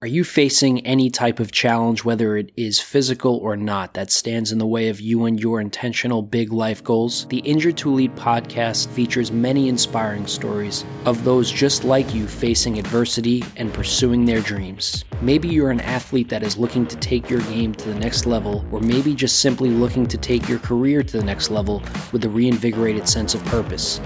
Are you facing any type of challenge, whether it is physical or not, that stands in the way of you and your intentional big life goals? The Injured to Elite podcast features many inspiring stories of those just like you facing adversity and pursuing their dreams. Maybe you're an athlete that is looking to take your game to the next level, or maybe just simply looking to take your career to the next level with a reinvigorated sense of purpose.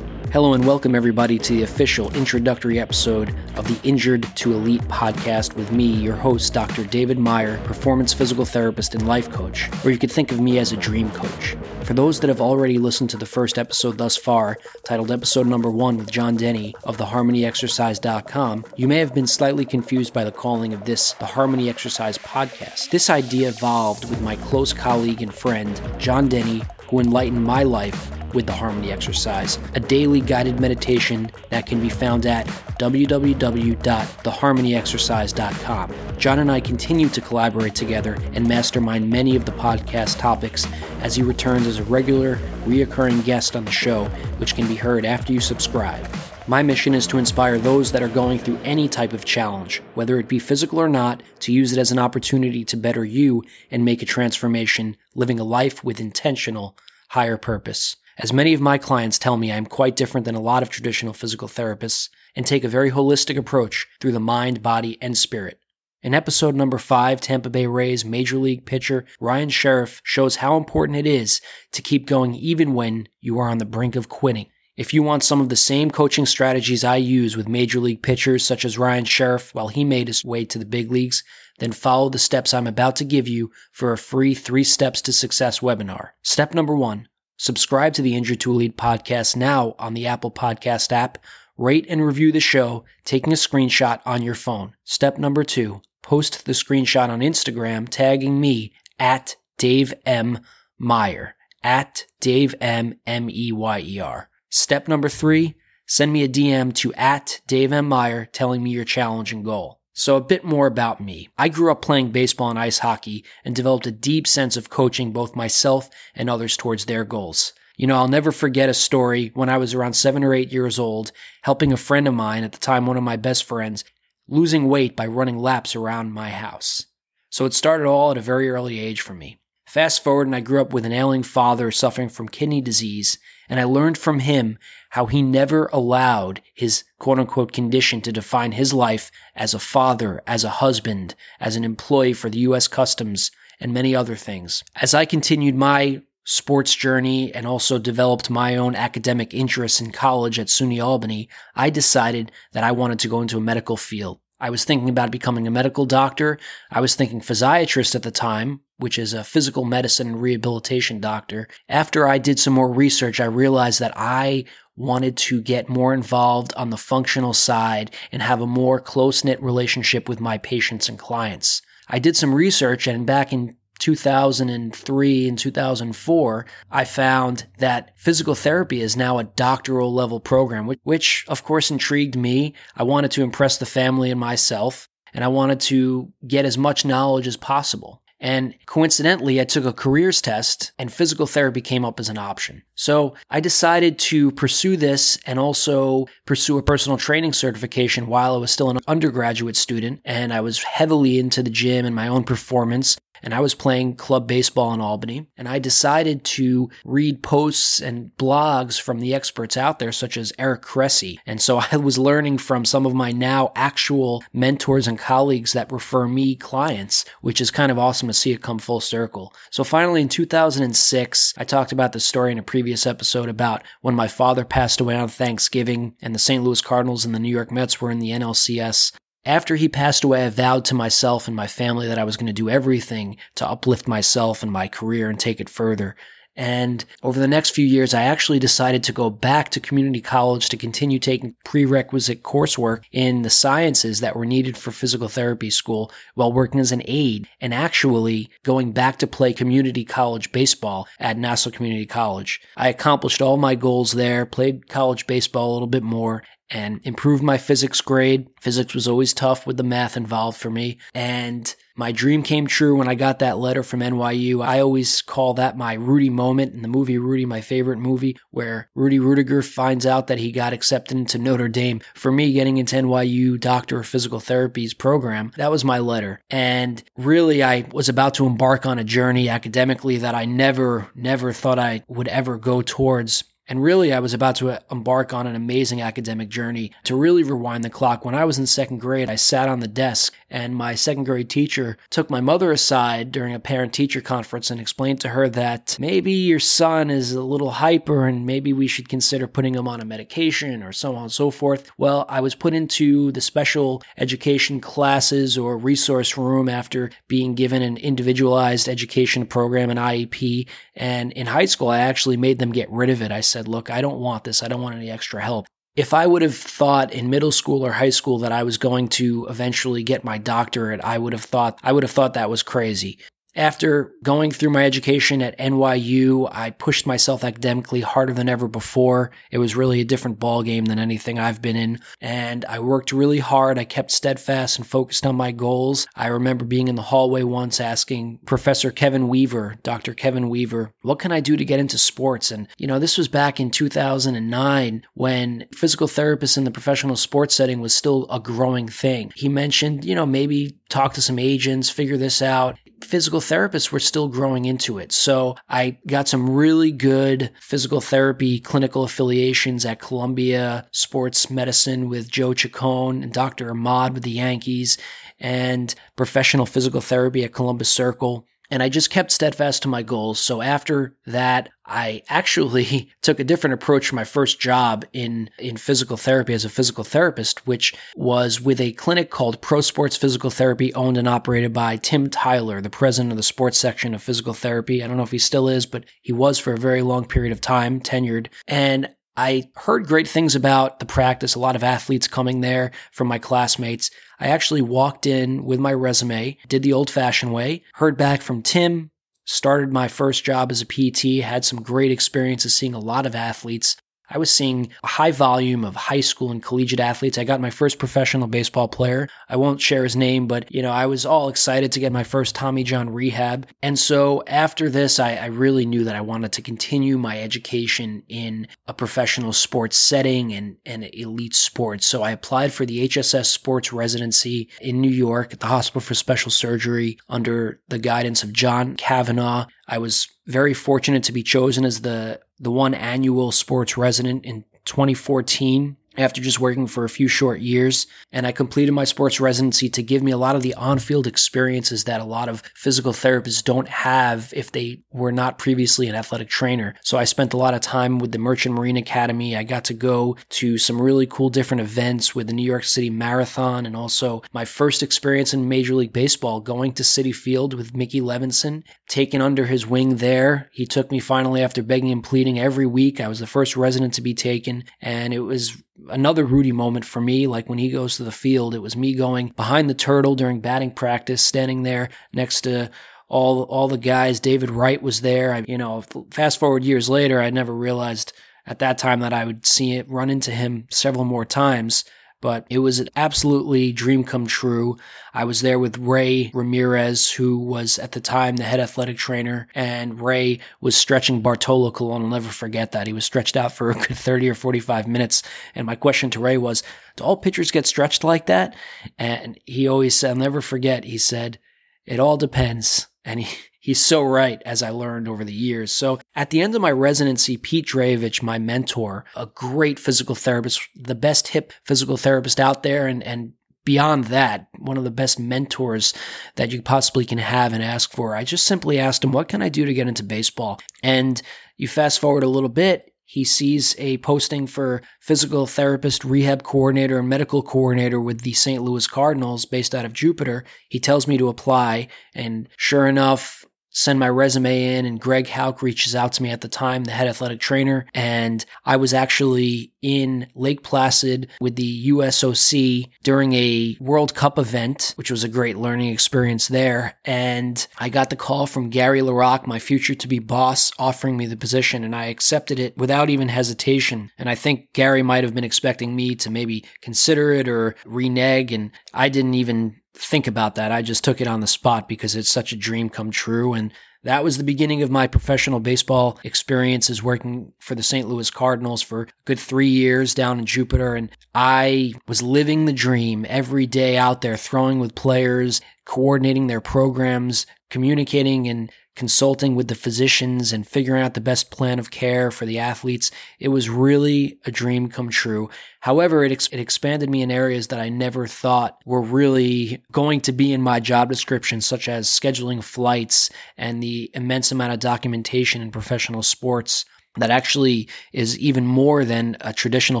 Hello and welcome everybody to the official introductory episode of the Injured to Elite podcast with me, your host, Dr. David Meyer, performance physical therapist and life coach, or you could think of me as a dream coach. For those that have already listened to the first episode thus far, titled episode number one with John Denny of theharmonyexercise.com, you may have been slightly confused by the calling of this the Harmony Exercise podcast. This idea evolved with my close colleague and friend, John Denny, who enlightened my life with the Harmony Exercise, a daily guided meditation that can be found at www.theharmonyexercise.com. John and I continue to collaborate together and mastermind many of the podcast topics as he returns as a regular, reoccurring guest on the show, which can be heard after you subscribe. My mission is to inspire those that are going through any type of challenge, whether it be physical or not, to use it as an opportunity to better you and make a transformation, living a life with intentional, higher purpose. As many of my clients tell me, I am quite different than a lot of traditional physical therapists and take a very holistic approach through the mind, body, and spirit. In episode number five, Tampa Bay Rays Major League pitcher Ryan Sherriff shows how important it is to keep going even when you are on the brink of quitting. If you want some of the same coaching strategies I use with Major League pitchers such as Ryan Sherriff while he made his way to the big leagues, then follow the steps I'm about to give you for a free three steps to success webinar. Step number one Subscribe to the Injured to Elite podcast now on the Apple Podcast app. Rate and review the show, taking a screenshot on your phone. Step number two, post the screenshot on Instagram, tagging me at Dave M. Meyer, at Dave M. M E Y E R. Step number three, send me a DM to at Dave M. Meyer telling me your challenge and goal. So, a bit more about me. I grew up playing baseball and ice hockey and developed a deep sense of coaching both myself and others towards their goals. You know, I'll never forget a story when I was around seven or eight years old, helping a friend of mine, at the time one of my best friends, losing weight by running laps around my house. So it started all at a very early age for me. Fast forward, and I grew up with an ailing father suffering from kidney disease, and I learned from him how he never allowed his quote unquote condition to define his life as a father, as a husband, as an employee for the U.S. Customs, and many other things. As I continued my sports journey and also developed my own academic interests in college at SUNY Albany, I decided that I wanted to go into a medical field. I was thinking about becoming a medical doctor. I was thinking physiatrist at the time, which is a physical medicine and rehabilitation doctor. After I did some more research, I realized that I wanted to get more involved on the functional side and have a more close knit relationship with my patients and clients. I did some research and back in 2003 and 2004, I found that physical therapy is now a doctoral level program, which, which of course intrigued me. I wanted to impress the family and myself, and I wanted to get as much knowledge as possible. And coincidentally, I took a careers test and physical therapy came up as an option. So I decided to pursue this and also pursue a personal training certification while I was still an undergraduate student. And I was heavily into the gym and my own performance and I was playing club baseball in Albany. And I decided to read posts and blogs from the experts out there, such as Eric Cressey. And so I was learning from some of my now actual mentors and colleagues that refer me clients, which is kind of awesome to see it come full circle. So finally, in 2006, I talked about the story in a previous episode about when my father passed away on Thanksgiving and the St. Louis Cardinals and the New York Mets were in the NLCS. After he passed away, I vowed to myself and my family that I was going to do everything to uplift myself and my career and take it further. And over the next few years, I actually decided to go back to community college to continue taking prerequisite coursework in the sciences that were needed for physical therapy school while working as an aide and actually going back to play community college baseball at Nassau Community College. I accomplished all my goals there, played college baseball a little bit more, and improved my physics grade. Physics was always tough with the math involved for me. And My dream came true when I got that letter from NYU. I always call that my Rudy moment in the movie Rudy, my favorite movie, where Rudy Ruettiger finds out that he got accepted into Notre Dame. For me, getting into NYU Doctor of Physical Therapy's program, that was my letter. And really, I was about to embark on a journey academically that I never, never thought I would ever go towards. And really, I was about to uh, embark on an amazing academic journey. To really rewind the clock, when I was in second grade, I sat on the desk and my second grade teacher took my mother aside during a parent teacher conference and explained to her that maybe your son is a little hyper and maybe we should consider putting him on a medication or so on and so forth. Well, I was put into the special education classes or resource room after being given an individualized education program, an IEP. And in high school, I actually made them get rid of it. I said, look, I don't want this. I don't want any extra help. If I would have thought in middle school or high school that I was going to eventually get my doctorate, I would have thought, I would have thought that was crazy. After going through my education at NYU, I pushed myself academically harder than ever before. It was really a different ballgame than anything I've been in. And I worked really hard. I kept steadfast and focused on my goals. I remember being in the hallway once asking Professor Kevin Weaver, Dr. Kevin Weaver, what can I do to get into sports? And, you know, this was back in 2009 when physical therapists in the professional sports setting was still a growing thing. He mentioned, you know, maybe talk to some agents, figure this out physical therapists were still growing into it. So I got some really good physical therapy clinical affiliations at Columbia Sports Medicine with Joe Chacon and Dr. Ahmad with the Yankees and professional physical therapy at Columbus Circle. And I just kept steadfast to my goals. So after that, I actually took a different approach for my first job in, in physical therapy as a physical therapist, which was with a clinic called Pro Sports Physical Therapy, owned and operated by Tim Tyler, the president of the sports section of physical therapy. I don't know if he still is, but he was for a very long period of time, tenured. And I heard great things about the practice, a lot of athletes coming there from my classmates. I actually walked in with my resume, did the old fashioned way, heard back from Tim, started my first job as a PT, had some great experiences seeing a lot of athletes. I was seeing a high volume of high school and collegiate athletes. I got my first professional baseball player. I won't share his name, but you know, I was all excited to get my first Tommy John rehab. And so after this, I, I really knew that I wanted to continue my education in a professional sports setting and, and elite sports. So I applied for the HSS sports residency in New York at the Hospital for Special Surgery under the guidance of John Cavanaugh. I was very fortunate to be chosen as the the one annual sports resident in 2014 after just working for a few short years. And I completed my sports residency to give me a lot of the on field experiences that a lot of physical therapists don't have if they were not previously an athletic trainer. So I spent a lot of time with the Merchant Marine Academy. I got to go to some really cool different events with the New York City Marathon and also my first experience in Major League Baseball, going to Citi Field with Mickey Levinson, taken under his wing there. He took me finally after begging and pleading every week. I was the first resident to be taken and it was another Rudy moment for me. Like when he goes to the field, it was me going behind the turtle during batting practice, standing there next to all all the guys. David Wright was there. I, you know, fast forward years later, I never realized at that time that I would see it run into him several more times but it was an absolutely dream come true. I was there with Ray Ramirez, who was at the time the head athletic trainer, and Ray was stretching Bartolo Colon. I'll never forget that. He was stretched out for a good 30 or 45 minutes. And my question to Ray was, do all pitchers get stretched like that? And he always said, I'll never forget, he said, it all depends. And he, He's so right, as I learned over the years. So at the end of my residency, Pete Draovitch, my mentor, a great physical therapist, the best hip physical therapist out there, and, and beyond that, one of the best mentors that you possibly can have and ask for. I just simply asked him, what can I do to get into baseball? And you fast forward a little bit, he sees a posting for physical therapist, rehab coordinator, and medical coordinator with the St. Louis Cardinals based out of Jupiter. He tells me to apply. And sure enough, send my resume in and Greg Hauk reaches out to me at the time, the head athletic trainer. And I was actually in Lake Placid with the USOC during a World Cup event, which was a great learning experience there. And I got the call from Gary LaRocque, my future to be boss, offering me the position and I accepted it without even hesitation. And I think Gary might have been expecting me to maybe consider it or renege. And I didn't even think about that. I just took it on the spot because it's such a dream come true. And that was the beginning of my professional baseball experiences working for the St. Louis Cardinals for a good three years down in Jupiter. And I was living the dream every day out there, throwing with players, coordinating their programs, communicating and consulting with the physicians and figuring out the best plan of care for the athletes. It was really a dream come true. However, it, ex- it expanded me in areas that I never thought were really going to be in my job description, such as scheduling flights and the immense amount of documentation in professional sports that actually is even more than a traditional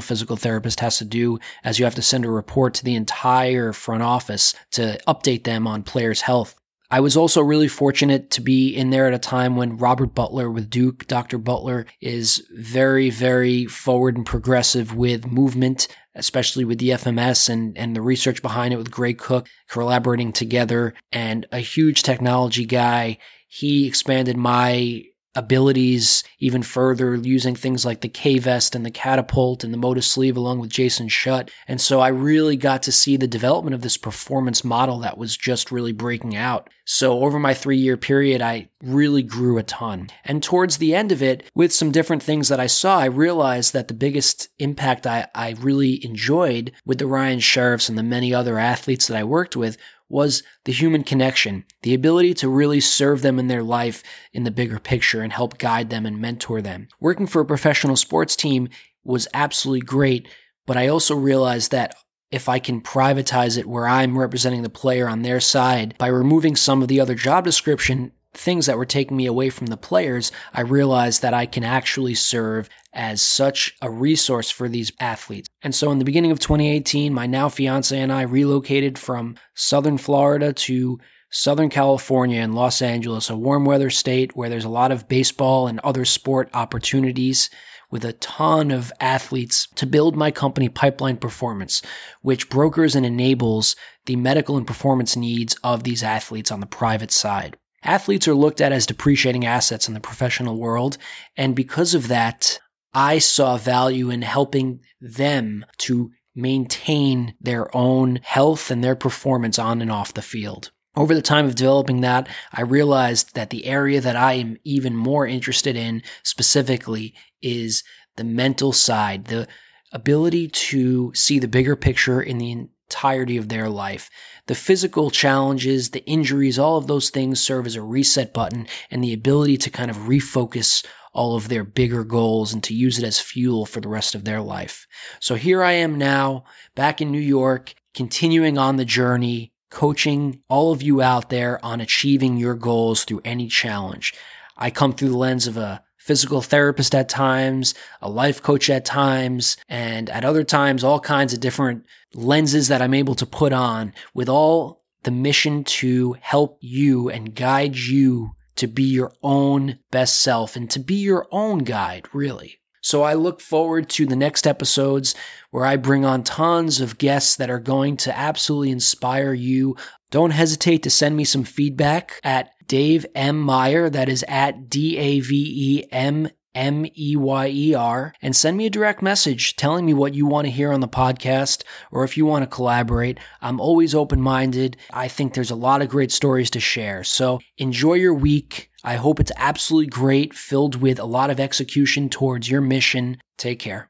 physical therapist has to do as you have to send a report to the entire front office to update them on players' health. I was also really fortunate to be in there at a time when Robert Butler with Duke, Dr. Butler is very, very forward and progressive with movement, especially with the FMS and, and the research behind it with Gray Cook collaborating together and a huge technology guy. He expanded my abilities even further using things like the K-Vest and the catapult and the Motus sleeve along with Jason Shutt. And so I really got to see the development of this performance model that was just really breaking out. So over my three year period, I really grew a ton. And towards the end of it, with some different things that I saw, I realized that the biggest impact I, I really enjoyed with the Ryan Sherriffs and the many other athletes that I worked with was the human connection, the ability to really serve them in their life in the bigger picture and help guide them and mentor them. Working for a professional sports team was absolutely great, but I also realized that if I can privatize it where I'm representing the player on their side by removing some of the other job description things that were taking me away from the players, I realized that I can actually serve as such a resource for these athletes. And so in the beginning of 2018, my now fiance and I relocated from Southern Florida to Southern California and Los Angeles, a warm weather state where there's a lot of baseball and other sport opportunities with a ton of athletes to build my company Pipeline Performance, which brokers and enables the medical and performance needs of these athletes on the private side. Athletes are looked at as depreciating assets in the professional world. And because of that, I saw value in helping them to maintain their own health and their performance on and off the field. Over the time of developing that, I realized that the area that I am even more interested in specifically is the mental side, the ability to see the bigger picture in the entirety of their life. The physical challenges, the injuries, all of those things serve as a reset button and the ability to kind of refocus all of their bigger goals and to use it as fuel for the rest of their life. So here I am now back in New York, continuing on the journey, coaching all of you out there on achieving your goals through any challenge. I come through the lens of a physical therapist at times, a life coach at times, and at other times, all kinds of different lenses that I'm able to put on with all the mission to help you and guide you to be your own best self and to be your own guide, really. So I look forward to the next episodes where I bring on tons of guests that are going to absolutely inspire you. Don't hesitate to send me some feedback at Dave M. Meyer. That is at D A V E M M E Y E R, and send me a direct message telling me what you want to hear on the podcast or if you want to collaborate. I'm always open minded. I think there's a lot of great stories to share. So enjoy your week. I hope it's absolutely great, filled with a lot of execution towards your mission. Take care.